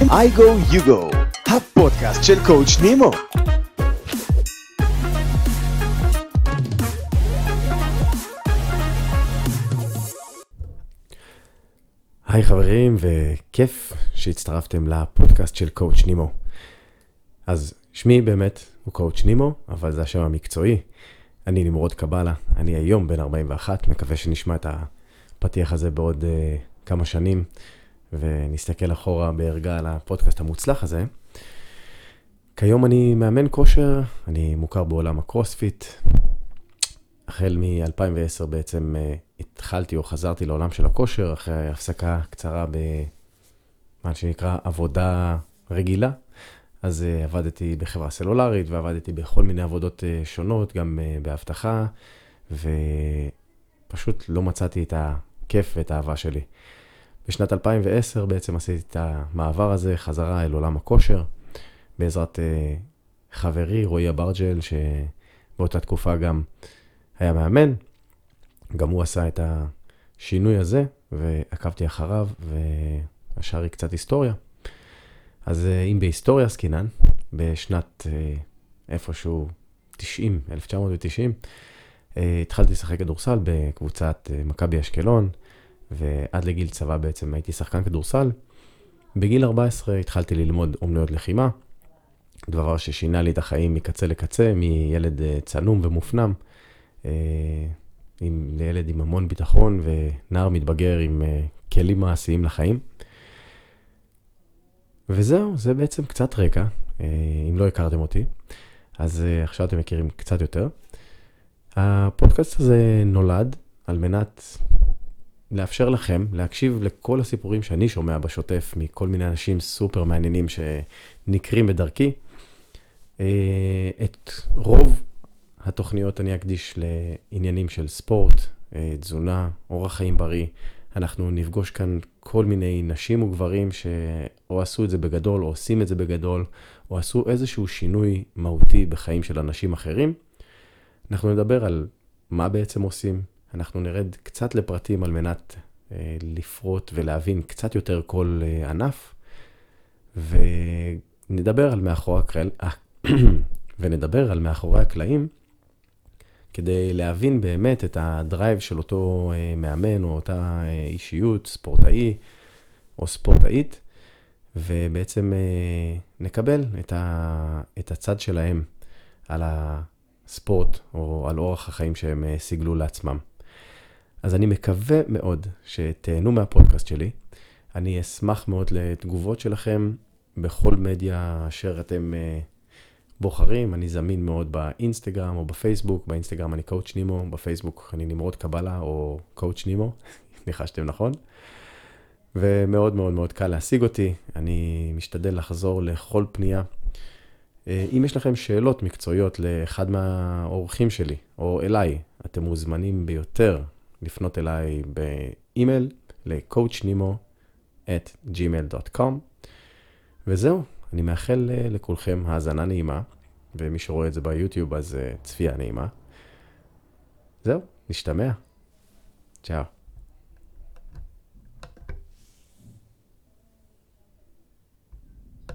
I go you go, הפודקאסט של קואוצ' נימו. היי חברים, וכיף שהצטרפתם לפודקאסט של קואוצ' נימו. אז שמי באמת הוא קואוצ' נימו, אבל זה השם המקצועי. אני נמרוד קבלה, אני היום בן 41, מקווה שנשמע את הפתיח הזה בעוד uh, כמה שנים, ונסתכל אחורה בערגה על הפודקאסט המוצלח הזה. כיום אני מאמן כושר, אני מוכר בעולם הקרוספיט. החל מ-2010 בעצם uh, התחלתי או חזרתי לעולם של הכושר, אחרי הפסקה קצרה במה שנקרא עבודה רגילה. אז uh, עבדתי בחברה סלולרית ועבדתי בכל מיני עבודות uh, שונות, גם באבטחה, ופשוט לא מצאתי את הכיף ואת האהבה שלי. בשנת 2010 בעצם עשיתי את המעבר הזה חזרה אל עולם הכושר, בעזרת uh, חברי רועי אברג'ל, שבאותה תקופה גם היה מאמן. גם הוא עשה את השינוי הזה, ועקבתי אחריו, והשאר היא קצת היסטוריה. אז אה, אם בהיסטוריה עסקינן, בשנת אה, איפשהו 90, 1990, אה, התחלתי לשחק כדורסל בקבוצת מכבי אשקלון, ועד לגיל צבא בעצם הייתי שחקן כדורסל. בגיל 14 התחלתי ללמוד אומנויות לחימה, דבר ששינה לי את החיים מקצה לקצה, מילד צנום ומופנם, עם ילד עם המון ביטחון ונער מתבגר עם כלים מעשיים לחיים. וזהו, זה בעצם קצת רקע, אה, אם לא הכרתם אותי, אז אה, עכשיו אתם מכירים קצת יותר. הפודקאסט הזה נולד על מנת לאפשר לכם להקשיב לכל הסיפורים שאני שומע בשוטף מכל מיני אנשים סופר מעניינים שנקרים בדרכי. אה, את רוב התוכניות אני אקדיש לעניינים של ספורט, תזונה, אורח חיים בריא. אנחנו נפגוש כאן כל מיני נשים וגברים שאו עשו את זה בגדול, או עושים את זה בגדול, או עשו איזשהו שינוי מהותי בחיים של אנשים אחרים. אנחנו נדבר על מה בעצם עושים, אנחנו נרד קצת לפרטים על מנת אה, לפרוט ולהבין קצת יותר כל אה, ענף, ונדבר על מאחורי הקלעים, ונדבר על מאחורי הקלעים כדי להבין באמת את הדרייב של אותו אה, מאמן או אותה אה, אישיות, ספורטאי או ספורטאית, ובעצם אה, נקבל את, ה, את הצד שלהם על הספורט או על אורח החיים שהם סיגלו לעצמם. אז אני מקווה מאוד שתהנו מהפודקאסט שלי. אני אשמח מאוד לתגובות שלכם בכל מדיה אשר אתם בוחרים, אני זמין מאוד באינסטגרם או בפייסבוק, באינסטגרם אני קואוצ' נימו, בפייסבוק אני נמרוד קבלה או קואוצ' נימו, ניחשתם נכון. ומאוד מאוד מאוד קל להשיג אותי, אני משתדל לחזור לכל פנייה. אה, אם יש לכם שאלות מקצועיות לאחד מהאורחים שלי, או אליי, אתם מוזמנים ביותר לפנות אליי באימייל ל-coachnimo at gmail.com. וזהו, אני מאחל אה, לכולכם האזנה נעימה, ומי שרואה את זה ביוטיוב אז אה, צפייה נעימה. זהו, נשתמע. צ'או.